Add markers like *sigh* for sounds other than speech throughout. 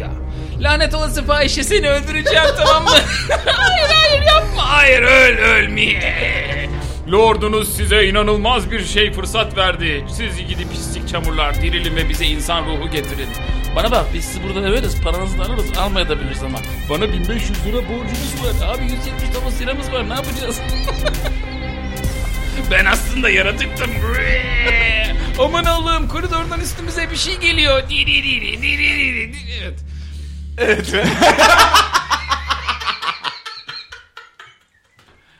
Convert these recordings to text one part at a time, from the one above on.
ya. Lanet olası fahişe seni öldüreceğim tamam mı? *laughs* hayır hayır yapma. Hayır öl ölmeye. Lordunuz size inanılmaz bir şey fırsat verdi. Siz gidip pislik çamurlar dirilin ve bize insan ruhu getirin. Bana bak biz sizi burada veririz paranızı da alırız almaya da biliriz ama. Bana 1500 lira borcunuz var. Abi 179 liramız var ne yapacağız? *laughs* ben aslında yaratıktım. *laughs* Aman Allah'ım koridordan üstümüze bir şey geliyor. Di di di di di di di. Evet. Evet.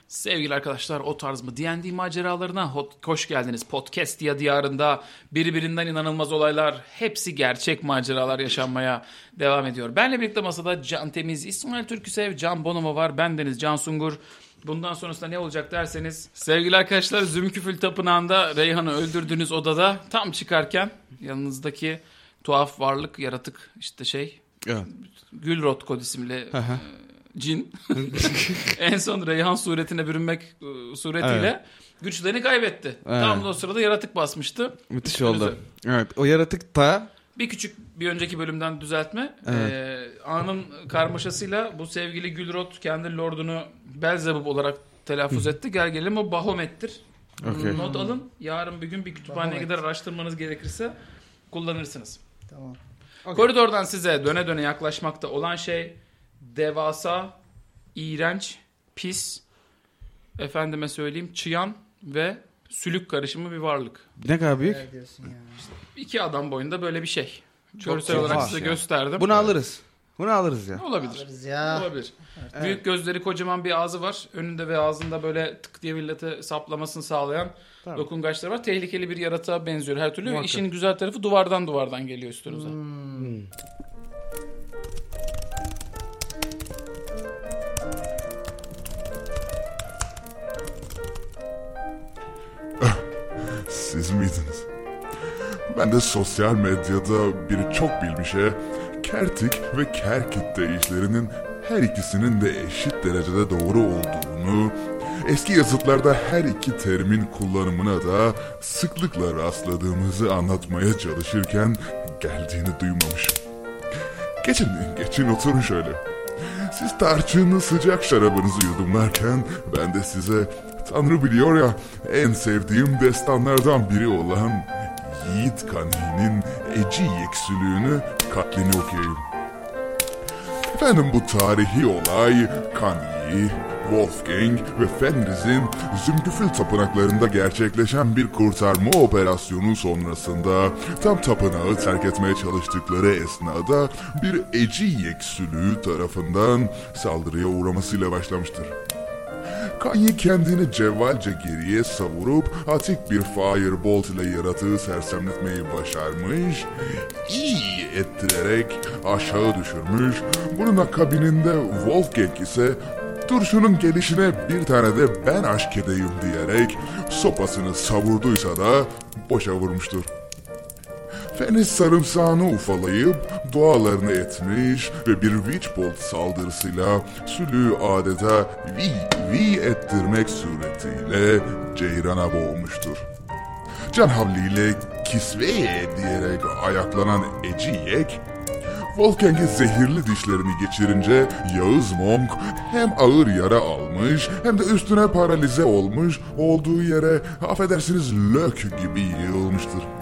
Sevgili arkadaşlar o tarz mı D&D maceralarına ho- hoş geldiniz. Podcast ya diyarında birbirinden inanılmaz olaylar hepsi gerçek maceralar yaşanmaya devam ediyor. Benle birlikte masada Can Temiz, İsmail Türküsev, Can Bonomo var. Ben Deniz Can Sungur. Bundan sonrasında ne olacak derseniz sevgili arkadaşlar Zümküfül Tapınağı'nda Reyhan'ı öldürdüğünüz odada tam çıkarken yanınızdaki tuhaf varlık yaratık işte şey Evet. Gülrot kod isimli e, cin *laughs* en son Reyhan suretine bürünmek e, suretiyle Evet. güçlerini kaybetti. Evet. Tam da o sırada yaratık basmıştı. Müthiş Üstünüze. oldu. Evet. O yaratık da Bir küçük bir önceki bölümden düzeltme. Evet. E, anın karmaşasıyla bu sevgili Gülrot kendi lordunu Belzebub olarak telaffuz etti. Gel gelelim o Bahomet'tir. Okey. Not alın. Yarın bir gün bir kütüphaneye Bahomet. gider araştırmanız gerekirse kullanırsınız. Tamam. Koridordan size döne döne yaklaşmakta olan şey devasa, iğrenç, pis, efendime söyleyeyim çıyan ve sülük karışımı bir varlık. ne kadar büyük? Ne diyorsun ya? İki adam boyunda böyle bir şey. Çok Görsel olarak size ya. gösterdim. Bunu alırız. Bunu alırız ya. Olabilir. Alırız ya. Olabilir. Evet. Büyük gözleri kocaman bir ağzı var. Önünde ve ağzında böyle tık diye millete saplamasını sağlayan Tamam. dokungaçları var. Tehlikeli bir yaratığa benziyor her türlü. Muhakkak. İşin güzel tarafı duvardan duvardan geliyor üstünüze. Hmm. Siz miydiniz? Ben de sosyal medyada biri çok bilmişe Kertik ve Kerkit deyişlerinin her ikisinin de eşit derecede doğru olduğunu, eski yazıtlarda her iki terimin kullanımına da sıklıkla rastladığımızı anlatmaya çalışırken geldiğini duymamışım. Geçin, geçin oturun şöyle. Siz tarçınlı sıcak şarabınızı yudumlarken ben de size Tanrı biliyor ya en sevdiğim destanlardan biri olan Yiğit Kani'nin Eci Yeksülüğünü katlini okuyayım. Efendim bu tarihi olay Kani, Wolfgang ve Fenris'in Zümküfül tapınaklarında gerçekleşen bir kurtarma operasyonu sonrasında tam tapınağı terk etmeye çalıştıkları esnada bir Eci Yeksülüğü tarafından saldırıya uğramasıyla başlamıştır. Kanye kendini cevvalce geriye savurup atik bir firebolt ile yaratığı sersemletmeyi başarmış, iyi ettirerek aşağı düşürmüş. Bunun akabininde Wolfgang ise turşunun gelişine bir tane de ben aşk edeyim diyerek sopasını savurduysa da boşa vurmuştur. Feniz sarımsağını ufalayıp dualarını etmiş ve bir witch bolt saldırısıyla sülüğü adeta vi vi ettirmek suretiyle ceyrana boğmuştur. Can havliyle kisveye diyerek ayaklanan Eciyek, Wolfgang'in zehirli dişlerini geçirince Yağız Monk hem ağır yara almış hem de üstüne paralize olmuş olduğu yere affedersiniz lök gibi yığılmıştır.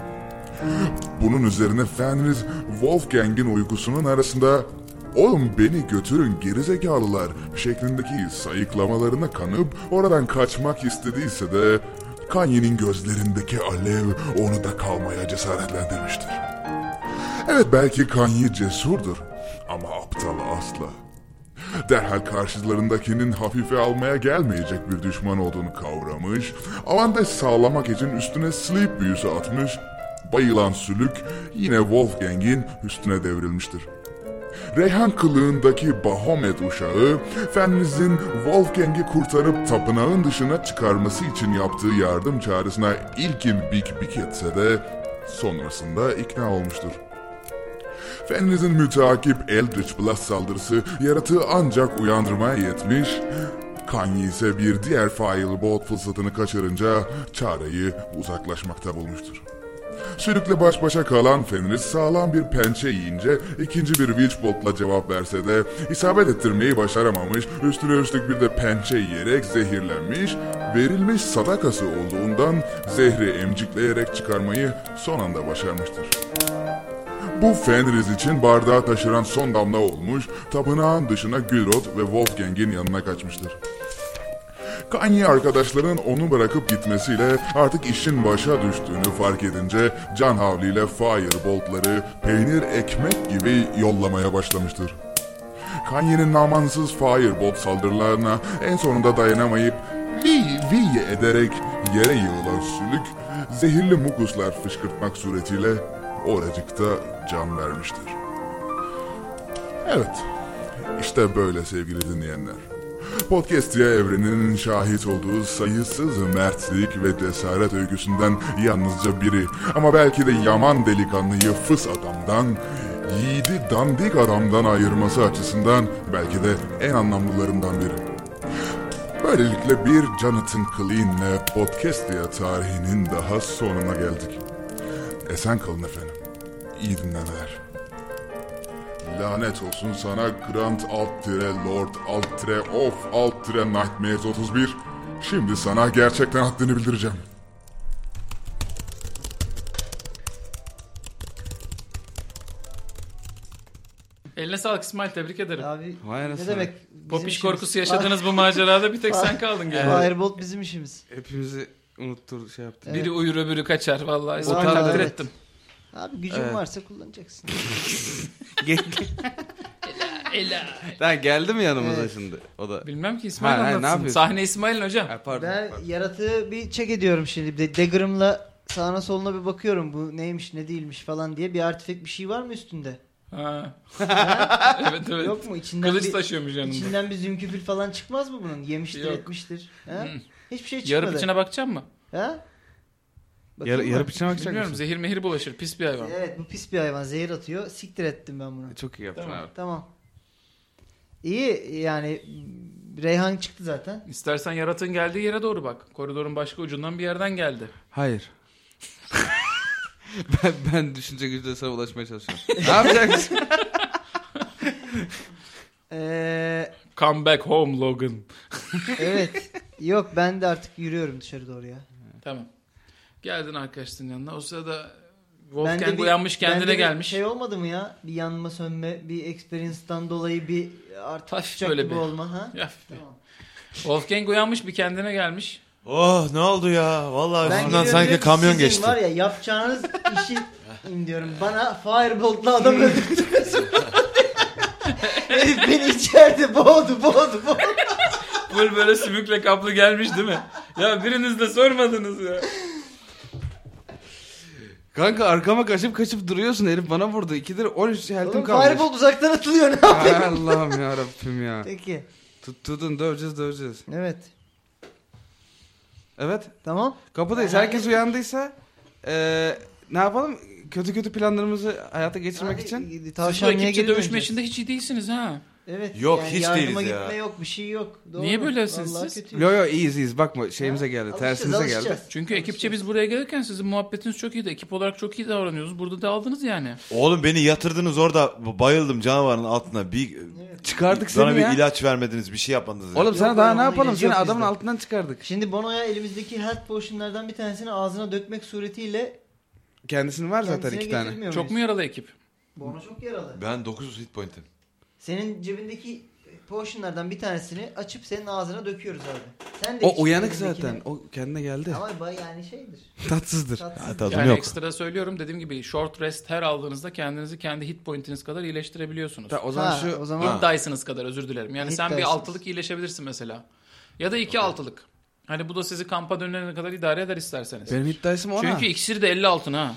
Bunun üzerine Fenris Wolfgang'in uykusunun arasında Oğlum beni götürün gerizekalılar şeklindeki sayıklamalarına kanıp oradan kaçmak istediyse de Kanye'nin gözlerindeki alev onu da kalmaya cesaretlendirmiştir. Evet belki Kanye cesurdur ama aptal asla. Derhal karşılarındakinin hafife almaya gelmeyecek bir düşman olduğunu kavramış, avantaj sağlamak için üstüne sleep büyüsü atmış, bayılan sülük yine Wolfgang'in üstüne devrilmiştir. Reyhan kılığındaki Bahomet uşağı, Fenris'in Wolfgang'i kurtarıp tapınağın dışına çıkarması için yaptığı yardım çağrısına ilkin bik bik etse de sonrasında ikna olmuştur. Fenris'in müteakip Eldritch Blast saldırısı yaratığı ancak uyandırmaya yetmiş, Kanye ise bir diğer Firebolt fırsatını kaçırınca çareyi uzaklaşmakta bulmuştur. Sülükle baş başa kalan Fenris sağlam bir pençe yiyince ikinci bir Witchbolt'la cevap verse de isabet ettirmeyi başaramamış, üstüne üstlük bir de pençe yiyerek zehirlenmiş, verilmiş sadakası olduğundan zehri emcikleyerek çıkarmayı son anda başarmıştır. Bu Fenris için bardağı taşıran son damla olmuş, tapınağın dışına Gülrod ve Wolfgang'in yanına kaçmıştır. Kanye arkadaşların onu bırakıp gitmesiyle artık işin başa düştüğünü fark edince can havliyle Firebolt'ları peynir ekmek gibi yollamaya başlamıştır. Kanye'nin namansız Firebolt saldırılarına en sonunda dayanamayıp vi vi ederek yere yığılan sülük zehirli mukuslar fışkırtmak suretiyle oracıkta can vermiştir. Evet, işte böyle sevgili dinleyenler. Podcast'ya evrenin şahit olduğu sayısız mertlik ve cesaret öyküsünden yalnızca biri ama belki de yaman delikanlıyı fıs adamdan, yiğidi dandik adamdan ayırması açısından belki de en anlamlılarından biri. Böylelikle bir Jonathan Clean'le Podcast'ya tarihinin daha sonuna geldik. Esen kalın efendim. İyi dinlemeler. Lanet olsun sana Grant alt tire Lord alt tire of alt tire Nightmares 31. Şimdi sana gerçekten haddini bildireceğim. Eline sağlık İsmail tebrik ederim. Abi Vay ne anasını. demek? bizim Popiş işimiz. korkusu yaşadınız bu macerada bir tek sen kaldın gene. Firebolt bizim işimiz. Hepimizi unuttur şey yaptı. Evet. Biri uyur öbürü kaçar vallahi. Vallahi takdir evet. ettim. Abi gücün Evet. varsa kullanacaksın. *laughs* Ela. Daha geldi mi yanımıza Evet. şimdi? O da. Bilmem ki İsmail Ha, ha, ne yapıyorsun? Sahne İsmail'in hocam. Ha, pardon. ben pardon. yaratığı bir check ediyorum şimdi. De Dagger'ımla sağına soluna bir bakıyorum. Bu neymiş ne değilmiş falan diye. Bir artifek bir şey var mı üstünde? Ha. Ha? *laughs* evet evet. Yok mu? İçinden Kılıç bir, taşıyormuş yanında. içinden bir zümküfül falan çıkmaz mı bunun? Yemiştir Yok. etmiştir. Ha? Hı. Hiçbir şey çıkmadı. Yarıp içine bakacak mı? Ha? Mı? yarıp içine bakacak Bilmiyorum mısın? zehir mehir bulaşır pis bir hayvan. Evet bu pis bir hayvan. Zehir atıyor. Siktir ettim ben bunu. Çok iyi yaptın Tamam. abi. Tamam. İyi yani Reyhan çıktı zaten. İstersen yaratığın geldiği yere doğru bak. Koridorun başka ucundan bir yerden geldi. Hayır. *laughs* ben, ben düşünce gücüne sana ulaşmaya çalışıyorum. *laughs* ne yapacaksın? *laughs* Ee, Come back home Logan. evet. Yok ben de artık yürüyorum dışarı doğru ya. Tamam. Geldin arkadaşların yanına. O sırada Bende Wolfgang bir- uyanmış bende kendine bir gelmiş. Şey olmadı mı ya? Bir yanma sönme, bir experience'dan dolayı bir artık Hafif böyle gibi bir- olma ha? Ya, Tamam. Wolfgang uyanmış bir kendine gelmiş. Oh ne oldu ya? Vallahi Ben üstümden sanki diyorum kamyon sizin geçti. var ya yapacağınız işi *laughs* diyorum. Bana Firebolt'la adam *laughs* öldürdünüz. Herif beni içeride boğdu boğdu boğdu. Full böyle sümükle kaplı gelmiş değil mi? Ya biriniz de sormadınız ya. Kanka arkama kaçıp kaçıp duruyorsun. Herif bana vurdu. İkidir 13 heltim Oğlum kalmış. Firebolt uzaktan atılıyor ne yapayım? Ay Allah'ım ya Rabbim ya. Peki. Tutturdun döveceğiz döveceğiz. Evet. Evet. Tamam. Kapıdayız. Herkes uyandıysa eee ne yapalım? Kötü kötü planlarımızı hayata geçirmek için. e, Siz bu Tavşanlıya ekipçe geri dövüşme döneceğiz. işinde hiç iyi değilsiniz ha. Evet. Yok, yani hiç değiliz ya. gitme yok bir şey yok. Doğru. Niye böylesiniz Vallahi siz? kötüyüz. Yo yo iyiyiz iyiyiz. Bakma şeyimize Ha, geldi. alışacağız, Tersimize geldi. alışacağız. Çünkü ekipçe biz buraya gelirken sizin muhabbetiniz çok iyiydi. Ekip olarak çok iyi davranıyorsunuz. Burada dağıldınız yani. Oğlum beni yatırdınız orada bayıldım canavarın altına. Bir Çıkardık bana seni bir ya. ilaç vermediniz bir şey yapmadınız. ya. Oğlum sana Yok daha ne yapalım? Seni yok adamın bizde. altından çıkardık. Şimdi Bono'ya elimizdeki health potion'lardan bir tanesini ağzına dökmek suretiyle Kendisinin var zaten kendisine iki tane. Çok mu yaralı ekip? Bono çok yaralı. Ben 900 hit point'im. Senin cebindeki potion'lardan bir tanesini açıp senin ağzına döküyoruz abi. Sen de O iç uyanık zaten. O kendine geldi. Ama bay yani şeydir. Tatsızdır. Tatsız. Ha, tadım Yani yok. ekstra söylüyorum dediğim gibi short rest her aldığınızda kendinizi kendi hit pointiniz kadar iyileştirebiliyorsunuz. Ta, o zaman Ha, şu o zaman Hit dice'ınız kadar özür dilerim. Yani Hit sen bir dice'ınız. altılık iyileşebilirsin mesela. Ya da iki altılık. Hani bu da sizi kampa dönene kadar idare eder isterseniz. benim iddiasım ona. Çünkü ikisi de 50 altın ha.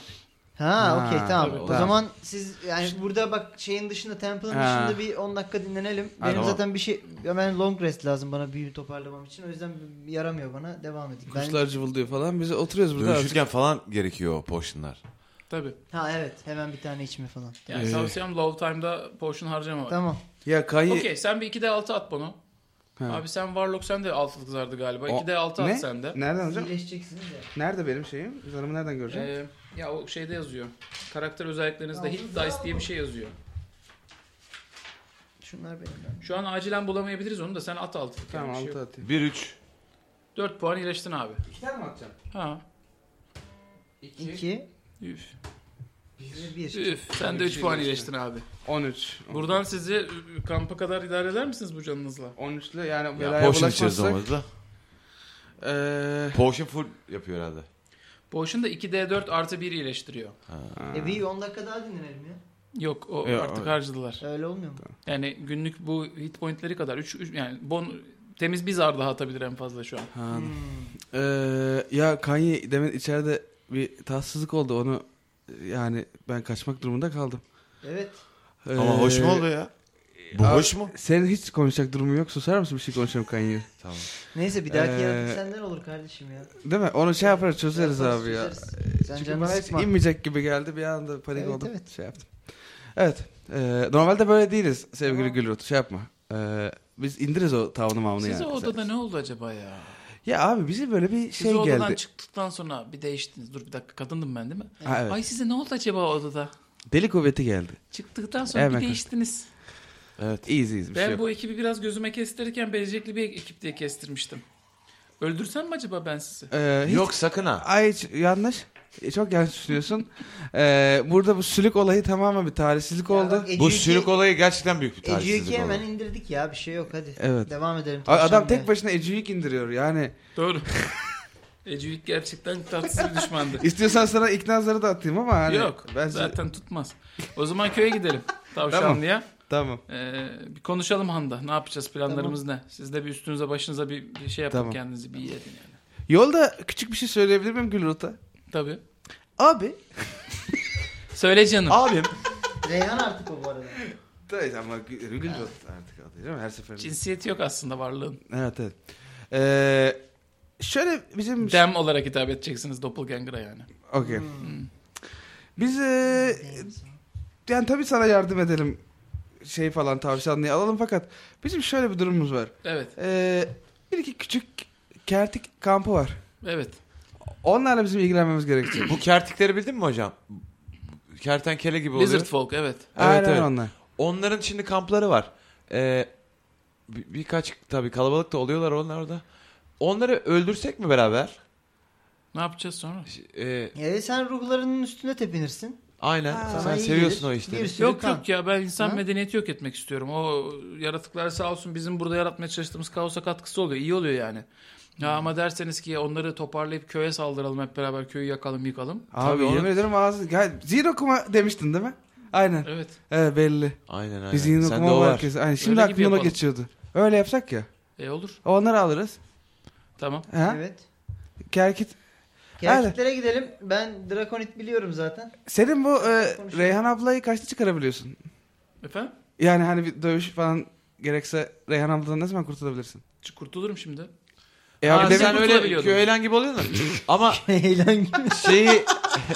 Ha, Ha, okey tamam. tabii, o tamam. zaman siz yani burada bak şeyin dışında Temple'ın Ha. dışında bir 10 dakika dinlenelim. Benim tamam. zaten bir şey hemen long rest lazım bana büyü toparlamam için. O yüzden yaramıyor bana. Devam. Ben- Kuşlar cıvıldıyor falan. Biz oturuyoruz burada. Dönüşürken falan gerekiyor o potionlar. Tabii. Ha evet. Hemen bir tane içme falan. Yani Ee. tavsiyem low time'da potion harcama var. Tamam. Ya Kayı Okey sen bir 2'de 6 at bunu. Ha. Abi sen Warlock sen de altı kızardı galiba. O- 2'de 6 ne? at sende. Nereden hocam? İyileşeceksiniz ya. Nerede benim şeyim? Zarımı nereden göreceğim? Ee, ya o şeyde yazıyor. Karakter özelliklerinizde hit dice diye bir şey yazıyor. Şunlar benim. Şu an acilen bulamayabiliriz onu da sen at altı. tamam şey altı yok. atayım. 1-3. 4 puan iyileştin abi. İki tane mi atacağım? Ha. 2 Üf. 1. Üf. Sen de 3 puan iyileştin abi. 13. Buradan sizi kampa kadar idare eder misiniz bu canınızla? 13'lü yani Ya belaya potion içeriz bulaşmazsak. Eee... Potion full yapıyor herhalde. Potion da 2d4 artı 1 iyileştiriyor. E bir 10 dakika daha dinlenelim ya. Yok o Yok, artık o- harcadılar. Öyle olmuyor mu? Yani günlük bu hit pointleri kadar 3 yani bon temiz bir zar daha atabilir en fazla şu an. Ha. Hmm. Eee, ya Kanye demin içeride bir tatsızlık oldu onu yani ben kaçmak durumunda kaldım. Evet. Ama hoş mu oldu ya? Bu abi, hoş mu? Senin hiç konuşacak durumun yok. Susar mısın bir şey konuşalım Kanye? *laughs* Tamam. Neyse bir dahaki Ee, yaratık senden olur kardeşim ya. Değil mi? Onu şey yaparız çözeriz Yaparız, abi ya. çözeriz. Sen Çünkü canını bana hiç sıkma. inmeyecek gibi geldi bir anda panik Evet, oldum. evet. Şey yaptım. Evet. eee, normalde böyle değiliz sevgili Tamam. Gülrut. Şey yapma. Eee, biz indiririz o tavanı mavunu Siz yani. o odada ne oldu acaba ya? Ya abi bize böyle bir Siz şey o odadan geldi. çıktıktan sonra bir değiştiniz. Dur bir dakika kadındım ben değil mi? Ha, evet. Ay size ne oldu acaba odada? Deli kuvveti geldi. Çıktıktan sonra Evet. bir değiştiniz. Evet. İyiyiz iyiyiz bir ben şey yok. bu ekibi biraz gözüme kestirirken becerikli bir ekip diye kestirmiştim. Öldürsem mi acaba ben sizi? Eee, hiç- Yok sakın ha. Ay hiç yanlış. E, Çok yanlış düşünüyorsun. Eee, burada bu sülük olayı tamamen bir talihsizlik Ya oldu. bak, Bu Ece sülük olayı gerçekten büyük bir Ece talihsizlik 2'yi oldu. hemen indirdik ya bir şey yok hadi. Evet. Devam edelim. A- Adam tek başına Ecüyük indiriyor yani. Doğru. *laughs* Ecevit gerçekten tatsız bir düşmandı. *laughs* İstiyorsan sana ikna zarı da atayım ama hani. Yok Ben zaten tutmaz. O zaman köye gidelim. *laughs* Tavşanlı'ya. Tamam. Ee, bir konuşalım Handa. Ne yapacağız? Planlarımız ne? Siz de bir üstünüze başınıza bir, bir şey yapın Tamam. kendinizi bir iyi edin yani. Yolda küçük bir şey söyleyebilir miyim Gülrut'a? Tabii. Abi. *laughs* Söyle canım. Abim. Reyhan artık o bu arada. Evet ama Gülrut artık adı değil mi? Her seferinde. Cinsiyeti yok aslında varlığın. Evet evet. Ee, şöyle bizim... Dem olarak hitap edeceksiniz Doppelganger'a yani. Okey. Hmm. Biz ee, yani tabii sana yardım edelim. Şey falan tavşanlıyı alalım fakat bizim şöyle bir durumumuz var. Evet. Ee, bir iki küçük kertik kampı var. Evet. Onlarla bizim ilgilenmemiz gerekecek. Bu kertikleri bildin mi hocam? Kertenkele gibi oluyor. Lizard Folk evet. Evet, Aynen evet. onlar. Onların şimdi kampları var. Ee, bir- birkaç tabii kalabalık da oluyorlar onlar orada. Onları öldürsek mi beraber? Ne yapacağız sonra? Ee, E sen ruhlarının üstüne tepinirsin. aynen. Ha, Sen iyi seviyorsun gelir. o işleri. Bir sürü Yok kan. yok ya ben insan Ha? medeniyeti yok etmek istiyorum. O yaratıklar sağ olsun bizim burada yaratmaya çalıştığımız kaosa katkısı oluyor. İyi oluyor yani. Ya ama derseniz ki onları toparlayıp köye saldıralım hep beraber köyü yakalım yıkalım. Abi Tabii yemin onu- ederim ağzı... Ya, zihin okuma demiştin değil mi? Aynen. Evet. Evet belli. Aynen aynen. Bir zihin Sende okuma o var. kesin. Aynen. Şimdi Öyle gibi o yapalım. geçiyordu. Öyle yapsak ya. E olur. Onları alırız. Tamam. Ha? Evet. Kerkit. Kerkiklere gidelim. Ben Drakonit biliyorum zaten. Senin bu e, Konuşalım. Reyhan ablayı kaçta çıkarabiliyorsun? Efendim? Yani hani bir dövüş falan gerekse Reyhan abladan ne zaman kurtulabilirsin? Çık- Kurtulurum şimdi. E Ha, abi sen öyle kurtulabiliyordun. köylen gibi oluyorsun. *laughs* Ama Eğlen gibi. şeyi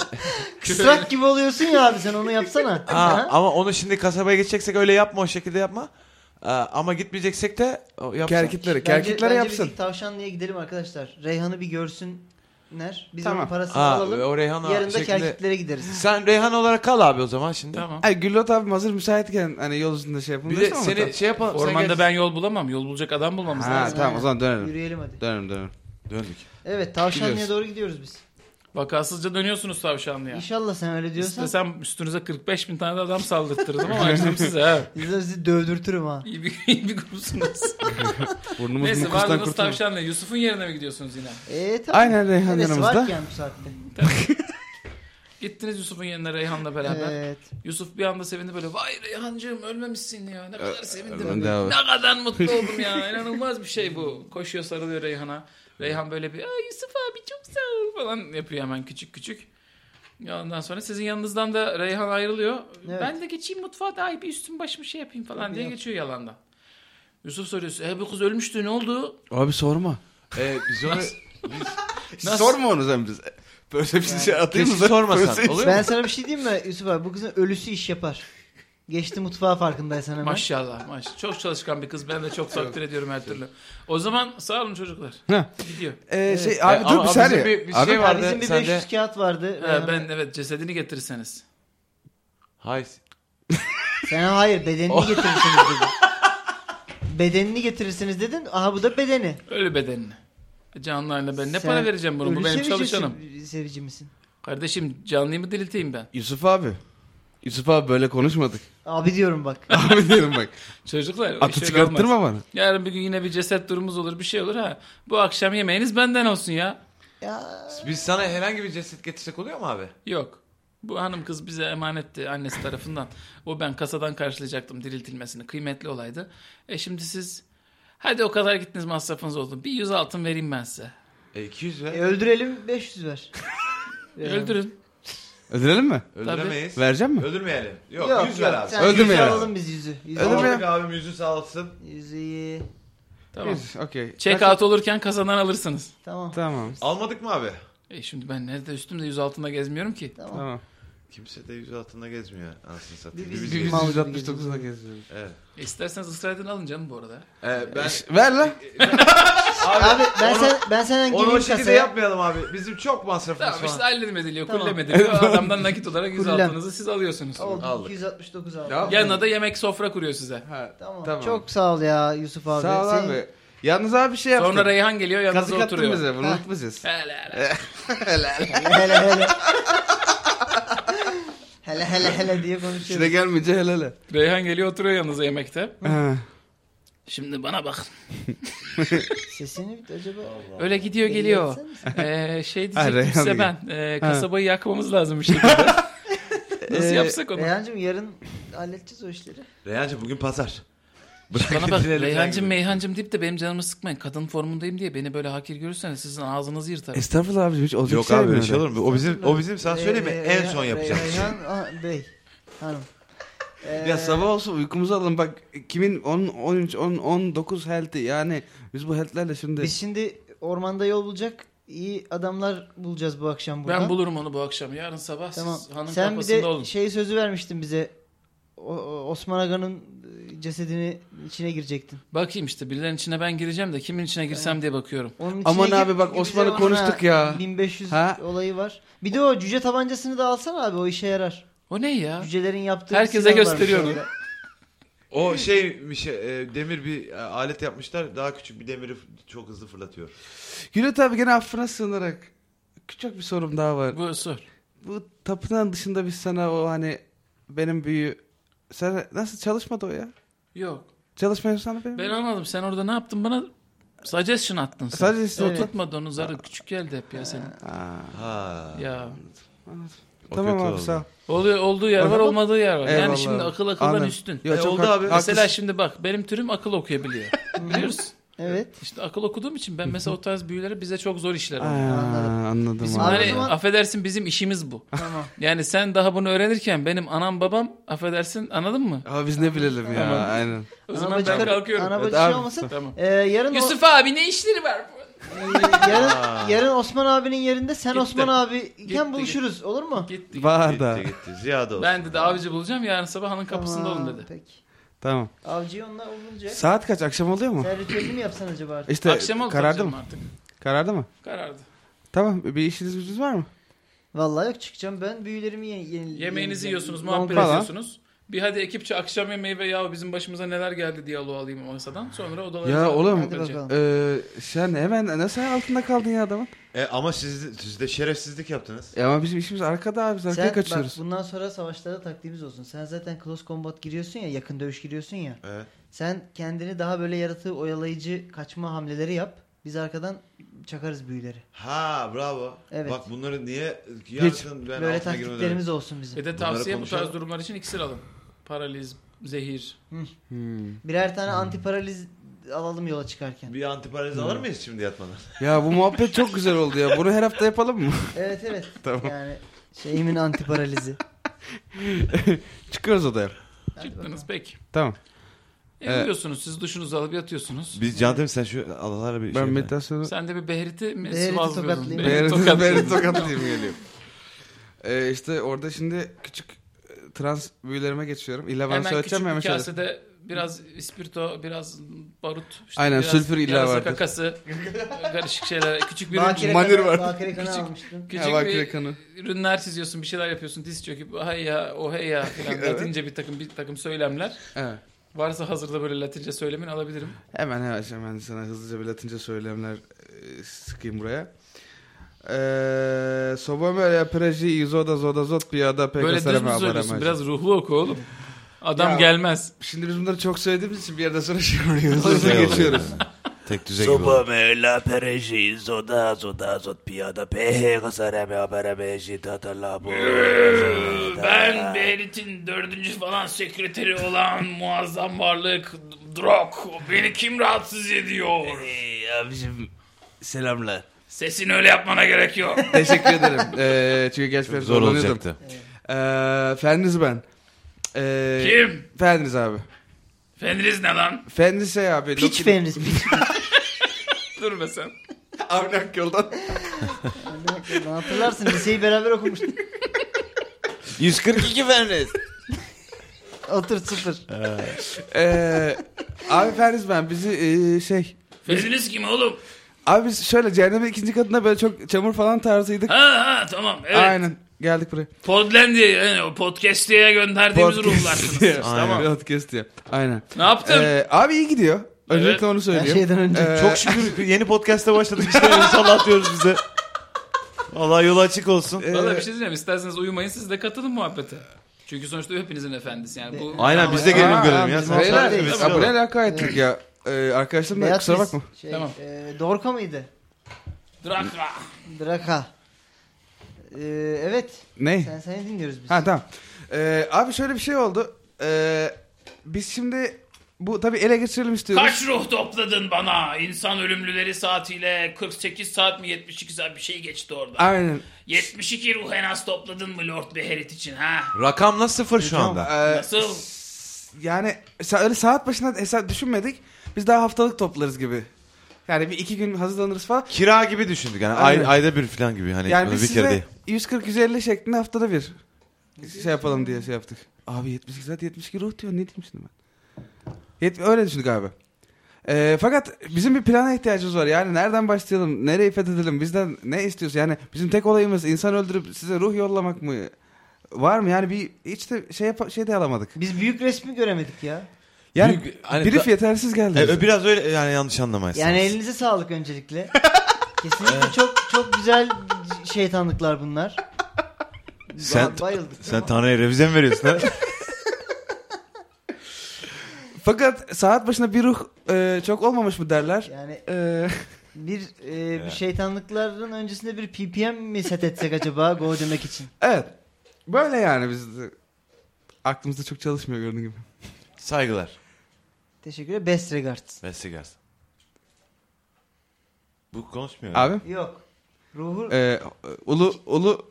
*laughs* Kısrak gibi oluyorsun ya abi sen onu yapsana. ha, Ha? ama onu şimdi kasabaya geçeceksek öyle yapma o şekilde yapma. Ama gitmeyeceksek de o yapsa. kerkitleri. Bence, Kerkitlere bence yapsın. biz ilk Tavşanlı'ya gidelim arkadaşlar. Reyhan'ı bir görsünler. Biz Tamam. onun parasını Ha, alalım. o Reyhan'a Yarın da şeklinde- kerkiklere gideriz. *laughs* Sen Reyhan olarak kal abi o zaman şimdi. Tamam. Ay Güllot abim hazır müsaitken hani yol üstünde şey yapın. Bir de seni tamam. şey yapalım. sen Ormanda gel- ben yol bulamam. Yol bulacak adam bulmamız Ha lazım. tamam o zaman dönelim. Yürüyelim hadi. Dönelim dönelim. Döndük. Evet Tavşanlı'ya Gidiyoruz. doğru gidiyoruz biz. Vakasızca dönüyorsunuz tavşanlıya. İnşallah sen öyle diyorsan. İstesem üstünüze 45 bin tane de adam saldırttırdım ama acıdım size ha. *laughs* De sizi dövdürtürüm ha. İyi bir, iyi bir grupsunuz. *laughs* Burnumuz Neyse mukustan vardınız kurtulur. tavşanla. Yusuf'un yerine mi gidiyorsunuz yine? Ee, tabii. Aynen Reyhan Neresi yanımızda. var ki yani bu saatte? Gittiniz Yusuf'un yerine Reyhan'la beraber. Evet. Yusuf bir anda sevindi böyle. Vay Reyhancığım ölmemişsin ya. Ne kadar sevindim. devam. Ne kadar mutlu *laughs* oldum ya. İnanılmaz bir şey bu. Koşuyor sarılıyor Reyhan'a. Reyhan böyle bir Ay Yusuf abi çok falan yapıyor hemen küçük küçük. Ya Ondan sonra sizin yanınızdan da Reyhan ayrılıyor. Evet. Ben de geçeyim mutfağa da ay bir üstüm başımı şey yapayım falan Tabii diye yap. geçiyor yalandan. Yusuf soruyor. E bu kız ölmüştü ne oldu? Abi sorma. Ee, biz onu *laughs* Nasıl? Sorma onu sen bize. Böyle bir şey atayım mı? Sormasan. Böyle şey- Oluyor Ben mu? sana bir şey diyeyim mi Yusuf abi? Bu kızın ölüsü iş yapar. Geçti mutfağa farkındaysan hemen. Maşallah maşallah. Çok çalışkan bir kız. Ben de çok *laughs* takdir ediyorum her türlü. O zaman sağ olun çocuklar. Heh. Gidiyor. Ee, şey E, abi ama dur bir saniye. bir- bir abi, şey vardı. bizim bir sende- 500 kağıt vardı. He, Reyhan- ben evet cesedini getirirseniz. Hay. Sen hayır bedenini getirirsiniz dedin. *laughs* Bedenini getirirsiniz dedin. Aha bu da bedeni. Ölü bedenini. Haline ben ne Sen para vereceğim bunu? Bu benim çalışanım. Sevici misin? Kardeşim canlıyı mı dirilteyim ben? Yusuf abi. Yusuf abi böyle konuşmadık. Abi diyorum bak. *laughs* abi diyorum bak. Çocuklar Atı şöyle çıkarttırma olmaz. bana. Yarın bir gün yine bir ceset durumumuz olur bir şey olur ha. Bu akşam yemeğiniz benden olsun ya. ya Biz sana herhangi bir ceset getirsek oluyor mu abi? Yok. Bu hanım kız bize emanetti annesi tarafından. O ben kasadan karşılayacaktım diriltilmesini. Kıymetli olaydı. E şimdi siz hadi o kadar gittiniz masrafınız oldu. Bir yüz altın vereyim ben size. E 200 e, ver. öldürelim 500 ver. Öldürün. Öldürelim mi? Öldüremeyiz. Vereceğim mi? Öldürmeyelim. Yok, Yok 100 yok. ver abi. Sen Öldürme yüzü ya. alalım biz yüzü. Yüzü, Öldürme ya. Aldık abim yüzü sağ olsun. yüzü iyi. Tamam. Yüz, Okey. Check Kaç- out olurken kasadan alırsınız. Tamam. Tamam. Almadık mı abi? E şimdi ben nerede üstümde yüz altında gezmiyorum ki. Tamam. Tamam. Kimse de yüz altında gezmiyor anasını satayım. Biz biz gibi 169'da geziyoruz. Evet. E isterseniz ısrar edin alın canım bu arada. Ee, ben Ver lan. *laughs* Abi ben onu- sen ben senden onu o gireyim şekilde kasaya. yapmayalım abi. Bizim çok masrafımız Tamam işte var. hallediliyor, Tamam. kullemediliyor. Adamdan nakit olarak yüz Kullem. altınızı siz alıyorsunuz. Oldu. Aldık. 269 aldım. Ya- Yanına da yemek sofra kuruyor size. Ha, Tamam. Tamam. Çok sağ ol ya Yusuf abi. Sağ ol Senin- abi. Yalnız abi bir şey yaptın. Sonra Reyhan geliyor yanınıza Kazık attın oturuyor. bize. Bunu unutmayacağız. Hele hele. *laughs* hele hele. hele hele hele diye Şuraya konuşuyoruz. gelmeyince hele hele. Reyhan geliyor oturuyor yanınıza yemekte. Şimdi bana bak. *laughs* Sesini acaba Öyle gidiyor geliyor. Ee, şey diyecektim Reyhan size ben. Ee, kasabayı yakmamız lazım bir şekilde. *laughs* Nasıl Ee, yapsak onu? Reyhancığım yarın halledeceğiz o işleri. Reyhancığım bugün pazar. Bana bak Reyhancım. Meyhancım deyip de benim canımı sıkmayın. Kadın formundayım diye beni böyle hakir görürseniz sizin ağzınızı yırtarım. Estağfurullah abicim hiç olacak Yok şey abi öyle şey olur mu? O bizim o bizim sana söyleyeyim mi? En son yapacağımız şey. Reyhan Bey hanım. Ee, Ya sabah olsun uykumuzu alalım bak kimin 10 13 10 19 health'i yani biz bu health'lerle şimdi Biz şimdi ormanda yol bulacak iyi adamlar bulacağız bu akşam burada. Ben bulurum onu bu akşam. Yarın sabah Tamam. siz hanım Sen bir de olun. şey sözü vermiştin bize. Osman Aga'nın e, cesedini içine girecektin. Bakayım işte birilerinin içine ben gireceğim de kimin içine girsem diye bakıyorum. Onun Aman gir- abi bak Osman'ı konuştuk ya. 1500 Ha? olayı var. Bir de o cüce tabancasını da alsana abi o işe yarar. O ne ya? Cücelerin yaptığı Herkese gösteriyor onu. O şey bir şey e, demir bir e, alet yapmışlar. Daha küçük bir demiri f- çok hızlı fırlatıyor. Gület abi gene affına sığınarak küçük bir sorum daha var. Bu sor. Bu tapınağın dışında biz sana o hani benim büyü sen nasıl çalışmadı o ya? Yok. Çalışmıyor sana benim. Ben anladım. Sen orada ne yaptın bana? Suggestion attın sen. Suggestion. O tutmadı onun zarı küçük geldi hep ya senin. Ha. Ya. o tamam abi oldu. sağ ol. Oluyor, olduğu yer var olmadığı yer var. Eyvallah. Yani şimdi akıl akıldan Anladım. üstün. Yo, E, oldu hak- abi. haklısın. Mesela şimdi bak benim türüm akıl okuyabiliyor. *laughs* Biliyorsun. Evet. İşte akıl okuduğum için ben mesela o tarz büyüleri bize çok zor işler Aa, oluyor. Anladım. anladım. Bizim Abi hani o zaman- affedersin bizim işimiz bu. Tamam. Yani sen daha bunu öğrenirken benim anam babam affedersin anladın mı? Ama biz ne bilelim ya Tamam. aynen. O zaman Anabacı ben kalkıyorum. Anabacı Evet, şey abi. olmasın. Tamam. Ee, yarın o- Yusuf abi ne işleri var bu? Ee, yarın, Aa. yarın Osman abinin yerinde sen Gitti. Osman abi Gitti, iken buluşuruz olur mu? Gitti. Var da. Gitti gitti. Ziyade olsun. Ben de avcı bulacağım yarın sabah hanın kapısında olun dedi. Peki. Tamam. Avcıyı onunla bulunacak. Saat kaç akşam oluyor mu? Sen ritüelini mi yapsan acaba artık? İşte Akşam oldu karardı mı? artık. Karardı mı? Karardı. Tamam bir işiniz gücünüz var mı? Vallahi yok çıkacağım ben büyülerimi yeni, yeni Yemeğinizi yiyorsunuz, Long- muhabbet falan. ediyorsunuz. Bir hadi ekipçe akşam yemeği ve ya bizim başımıza neler geldi diyaloğu alayım masadan. Sonra odalara Ya oğlum. Ee, sen hemen nasıl altında kaldın ya adamın? E, ama siz, siz de şerefsizlik yaptınız. Ya ama bizim işimiz arkada abi biz arkaya Sen bak kaçıyoruz. bundan sonra savaşlarda taktiğimiz olsun. Sen zaten close combat giriyorsun ya yakın dövüş giriyorsun ya. Evet. Sen kendini daha böyle yaratığı oyalayıcı kaçma hamleleri yap. Biz arkadan çakarız büyüleri. Ha bravo. Evet. Bak bunları niye yarısın ben böyle taktiklerimiz olsun bizim. Bir de tavsiye bu tarz durumlar için iksir alın. Paraliz, zehir. Hmm. Birer tane antiparaliz alalım yola çıkarken. Bir antiparaliz alır mıyız şimdi yatmadan? *laughs* Ya bu muhabbet çok güzel oldu ya. Bunu her hafta yapalım mı? *laughs* Evet evet. *laughs* Tamam. Yani şeyimin antiparalizi. Çıkıyoruz odaya. Çıktınız peki. Tamam. E, Evet. uyuyorsunuz siz duşunuzu alıp yatıyorsunuz. Biz Cantim sen şu alalara bir Ben şey meditasyonu... Sen de bir Behrit'i mi Behrit'i tokatlayayım. Behrit'i Beni tokatlayayım. geliyor. Ee, işte orada şimdi küçük trans büyülerime geçiyorum. İlla ben Hemen küçük söyleyeceğim Hemen söyle. kasede biraz ispirto, biraz barut. işte Aynen, biraz sülfür illa vardır. kakası, *laughs* karışık şeyler. Küçük bir Bakire Manir var. Bakire kanı Küçük- almıştın. Küçük Ha, bir kanı. ürünler çiziyorsun, bir şeyler yapıyorsun, diz çöküp hay ya, o hey ya *laughs* falan Evet. Latince bir takım bir takım söylemler. Evet. Varsa hazırda böyle Latince söylemini alabilirim. Hemen hemen hemen sana hızlıca bir latince söylemler e, sıkayım buraya. Eee Sobomere preji izoda zoda zot piyada Böyle düz mü söylüyorsun? Biraz ruhlu oku oğlum. Adam Ya, gelmez. Şimdi biz bunları çok söylediğimiz için bir yerden sonra şey oluyor. Hızlı Şey geçiyoruz. Tek düze gibi oldu. Soba la pereji zoda zoda zot piyada pehe kasareme abarame jita la bu. Ben Berit'in dördüncü falan sekreteri olan *laughs* muazzam varlık Drok. Beni kim rahatsız ediyor? Hey abicim selamlar. Sesin öyle yapmana gerek yok. *laughs* Teşekkür ederim. Eee çünkü gerçekten Zor zorlanıyordum. olacaktı. Eee Fenriz ben. Eee Kim? Fenriz abi. Fenriz ne lan? Fenriz şey abi. Piç Loki- Fenris. Piç. *laughs* Dur be sen. Avni Akyol'dan. Hatırlarsın liseyi beraber okumuştuk. 142 Fenris. Otur sıfır. Eee abi Fenriz ben. Bizi eee, şey... Fenriz kim oğlum? Abi biz şöyle cehennemin ikinci katında böyle çok çamur falan tarzıydık. Ha ha tamam evet. Aynen. Geldik buraya. Podlendi yani o podcast diye gönderdiğimiz Podcast ruhlarsınız. diye. Tamam. Podcast diye. Aynen. Ne yaptın? Ee, abi iyi gidiyor. Öncelikle Evet. onu Her söyleyeyim. şeyden önce. Ee, Çok şükür *laughs* yeni podcast'a başladık işte inşallah diyoruz bize. Allah yolu açık olsun. Ee, Valla bir şey diyeceğim. İsterseniz uyumayın siz de katılın muhabbete. Çünkü sonuçta hepinizin efendisi yani. Bu Aynen biz de gelelim görelim abi, ya. Beyler, buraya olalım. alaka ettik ya. Ee, arkadaşlarım da Beatrice, kusura bakma. Şey, Tamam. e, Dorka mıydı? Draka. Draka. E, evet. Ne? Sen seni dinliyoruz biz. Ha tamam. Ee, abi şöyle bir şey oldu. Ee, biz şimdi bu tabii ele geçirelim istiyoruz. Kaç ruh topladın bana? İnsan ölümlüleri saatiyle 48 saat mi 72 saat bir şey geçti orada. Aynen. 72 ruh en az topladın mı Lord Beherit için ha? Rakamla sıfır şu anda. Ee, Nasıl? yani sa- öyle saat başına hesap düşünmedik. Biz daha haftalık toplarız gibi. Yani bir iki gün hazırlanırız falan. Kira gibi düşündük yani Aynen. ay, ayda bir falan gibi hani Yani biz bir kere size değil. 140-150 şeklinde haftada bir şey yapalım diye şey yaptık. Abi 72 saat 72 ruh diyor. Ne diyeyim şimdi ben? Yet öyle düşündük abi. Ee, fakat bizim bir plana ihtiyacımız var. Yani nereden başlayalım? Nereyi fethedelim? Bizden ne istiyorsun? Yani bizim tek olayımız insan öldürüp size ruh yollamak mı? Var mı? Yani bir hiç de şey, yap- şey de alamadık. Biz büyük resmi göremedik ya. Yani Büyük- hani brief da- yetersiz geldi. E, bize. biraz öyle yani yanlış anlamayız. Yani elinize sağlık öncelikle. *laughs* Kesinlikle çok çok güzel şeytanlıklar bunlar. Sen- Ba- bayıldık. Sen Tanrı'ya revize mi veriyorsun ha? *laughs* Fakat saat başına bir ruh e, çok olmamış mı derler? Yani E, *laughs* bir e, bu şeytanlıkların öncesinde bir PPM mi set etsek acaba Go demek için? evet. Böyle yani biz de. Aklımızda çok çalışmıyor gördüğün gibi. Saygılar. Teşekkür ederim. Best regards. Ve sigars. Bu konuşmuyor. Abi? Yok. Ruhu E, ulu ulu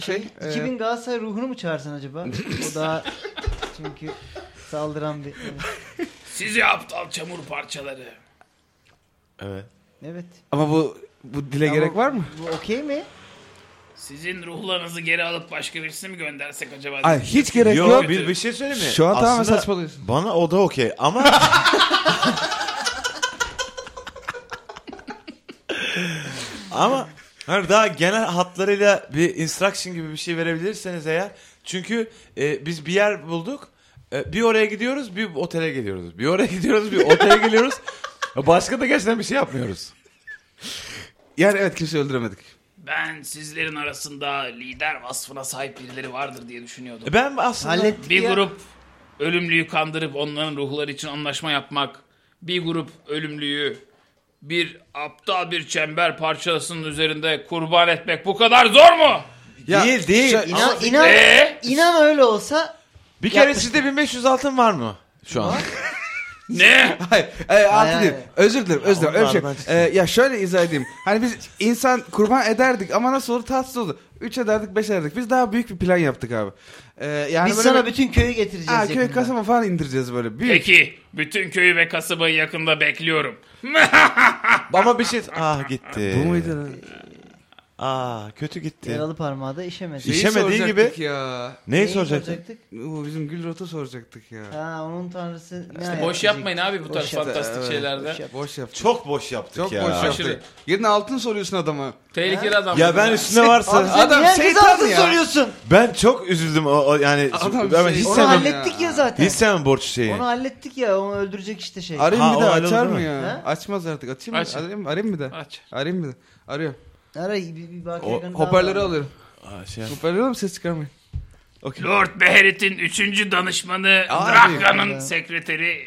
şey. e, 2000 Galatasaray ruhunu mu çağırsan acaba? O daha çünkü saldıran bir evet. Sizi aptal çamur parçaları. Evet. evet. ama bu bu dile Ama gerek var mı? Bu okey mi? Sizin ruhlarınızı geri alıp başka birisine mi göndersek acaba? Ay hiç gerek Yo, yok. bir, bir şey söyleyeyim mi? Şu an tamamen Aslında saçmalıyorsun. Bana o da okey ama... *laughs* ama hani daha genel hatlarıyla bir instruction gibi bir şey verebilirseniz eğer. Çünkü e, biz bir yer bulduk. E, bir oraya gidiyoruz, bir otele geliyoruz. Bir oraya gidiyoruz, bir otele geliyoruz. *laughs* Başka da gerçekten bir şey yapmıyoruz. Yani evet kimse öldüremedik. Ben sizlerin arasında lider vasfına sahip birileri vardır diye düşünüyordum. E, ben aslında... Hallettik Bir ya. grup ölümlüyü kandırıp onların ruhları için anlaşma yapmak. Bir grup ölümlüyü bir aptal bir çember parçasının üzerinde kurban etmek bu kadar zor mu? Değil, değil. Şö- İnan, inan, Ee? inan öyle olsa Bir kere sizde 1500 altın var mı? Şu an. *laughs* Ne? Hayır, *laughs* e, altı Hayır, değil. hayır. Özür dilerim, özür dilerim. Öyle bir şey. E, ya şöyle izah edeyim. Hani biz insan kurban ederdik ama nasıl olur tatsız olur. Üç ederdik, beş ederdik. Biz daha büyük bir plan yaptık abi. E, yani biz böyle sana bir- bütün köyü getireceğiz Ha, köy yakında. kasaba falan indireceğiz böyle. Büyük. Peki bütün köyü ve kasabayı yakında bekliyorum. *laughs* Ama bir şey... Ah gitti. Bu muydu? lan? Aa kötü gitti. Yaralı parmağı da işemedi. İş- İşemediği soracaktık ya. Neyi Neyi soracaktık? O bizim Gülrot'u soracaktık ya. Ha onun tanrısı ne İşte boş yapmayın abi bu Boş tarz fantastik Evet. şeylerde. Boş yap. Boş yaptık. Çok boş yaptık Çok ya. boş Aşırı. yaptık. Yerine altın soruyorsun adama. Tehlikeli adam. Ya ben üstüne varsa Abi Adam şeytan altın ya. soruyorsun? ben çok üzüldüm o, o yani Adam ben şey- Onu hallettik ya zaten. Hiç sevmem borç şeyi. Onu hallettik ya onu öldürecek işte şey. Arayayım bir de açar mı ya? Açmaz artık. Açayım Aç. mı? Arayayım, arayayım bir de. Aç. Arayayım bir de. Arıyor. Ara bir, bir bak O- Hoparlörü daha- alıyorum. Aa, şey. Hoparlörü alıp ses çıkarmayın. Lord Beherit'in 3. danışmanı Abi. Drahga'nın sekreteri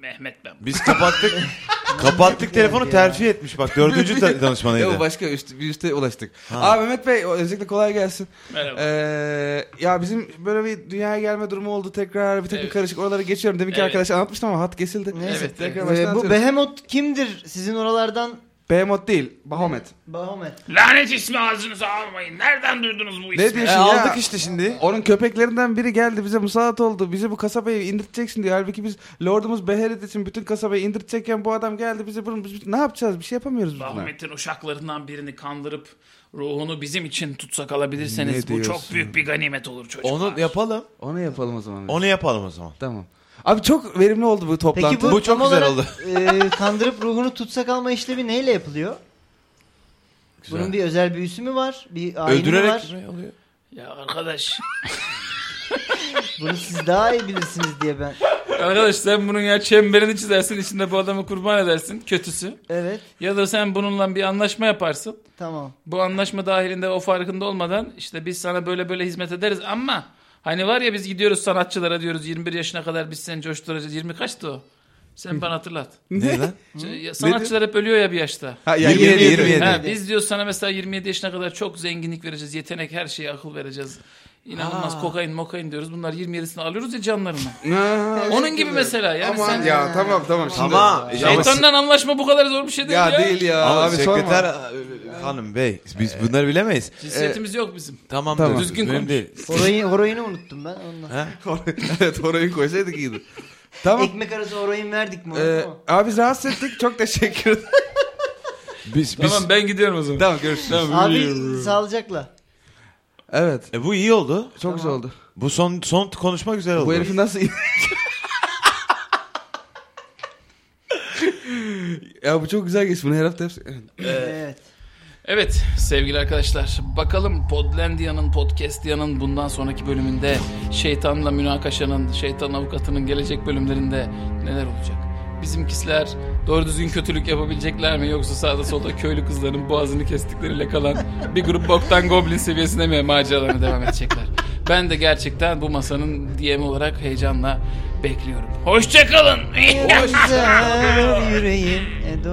Mehmet ben. Biz kapattık. *laughs* kapattık telefonu terfi etmiş bak dördüncü da- danışmanıydı. Yok başka üst, bir üste ulaştık. Aa Mehmet Bey öncelikle kolay gelsin. Merhaba. Ee, ya bizim böyle bir dünyaya gelme durumu oldu tekrar bir takım Evet. karışık oralara geçiyorum. Deminki Evet. arkadaş anlatmıştım ama hat kesildi. Neyse. Evet, tekrar baştan bu. Behemoth kimdir sizin oralardan? Behemoth değil Bahomet. Bahomet. Lanet ismi ağzınıza almayın. Nereden duydunuz bu ismi? Ne diyorsun E, ya? aldık işte şimdi. Onun köpeklerinden biri geldi bize musallat oldu. Bizi bu kasabayı indireceksin diyor. Halbuki biz Lordumuz Beherit için bütün kasabayı indirecekken bu adam geldi bize bunu biz, ne yapacağız? Bir şey yapamıyoruz buna. Bahmet'in uşaklarından birini kandırıp ruhunu bizim için tutsak alabilirseniz Ne bu diyorsun? çok büyük bir ganimet olur çocuklar. Onu yapalım. Onu yapalım o zaman. Onu yapalım o zaman. Tamam. Abi çok verimli oldu bu toplantı. Peki bu, Bu çok güzel olarak, oldu. *laughs* e, kandırıp ruhunu tutsak alma işlemi neyle yapılıyor? Güzel. Bunun bir özel büyüsü mü var? Bir ayini mi Öldürerek var? oluyor. Ya arkadaş. *laughs* Bunu siz daha iyi bilirsiniz diye ben. arkadaş sen bunun ya çemberini çizersin içinde bu adamı kurban edersin kötüsü. Evet Ya da sen bununla bir anlaşma yaparsın. tamam. Bu anlaşma dahilinde o farkında olmadan işte biz sana böyle böyle hizmet ederiz ama hani var ya biz gidiyoruz sanatçılara diyoruz 21 yaşına kadar biz seni coşturacağız. 20 kaçtı o? Sen bana hatırlat. *laughs* Ne lan? Sanatçılar hep ölüyor ya bir yaşta. Ha, ya 27, 27. 27. Ha, biz diyoruz sana mesela 27 yaşına kadar çok zenginlik vereceğiz. Yetenek her şeye akıl vereceğiz. İnanılmaz kokain mokain diyoruz. Bunlar 27'sini alıyoruz ya canlarını. Onun gibi mesela. Yani Aman sen ya tamam tamam. Şimdi, Tamam. Ya, şeytanla anlaşma bu kadar zor bir şey değil ya. ya değil ya. Ama abi sekreter sorma. e, hanım bey biz bunları bilemeyiz. Cinsiyetimiz yok bizim. Tamam. Tamam. Düzgün konuş. değil. Horoyin, horoyini unuttum ben ondan. Ha? *laughs* evet orayı koysaydık iyiydi. Tamam. Ekmek arası horoyin verdik mi? Ee, Tamam. abi rahatsız ettik. Çok teşekkür ederim. Biz, biz, Tamam ben gidiyorum o zaman. tamam görüşürüz. Abi sağlıcakla. Evet. E, bu iyi oldu. Çok güzel oldu. Bu son son konuşma güzel oldu. Bu herifin nasıl... *laughs* ya bu çok güzel geçti. Bunu her hafta hepsi... Evet. Evet sevgili arkadaşlar bakalım Podlandia'nın Podcastia'nın bundan sonraki bölümünde şeytanla münakaşanın şeytan avukatının gelecek bölümlerinde neler olacak? Bizimkisler doğru düzgün kötülük yapabilecekler mi yoksa sağda solda köylü kızların boğazını kestikleriyle kalan bir grup boktan goblin seviyesine mi maceralarına devam edecekler? Ben de gerçekten bu masanın DM olarak heyecanla bekliyorum. Hoşçakalın. Güzel yüreğim e.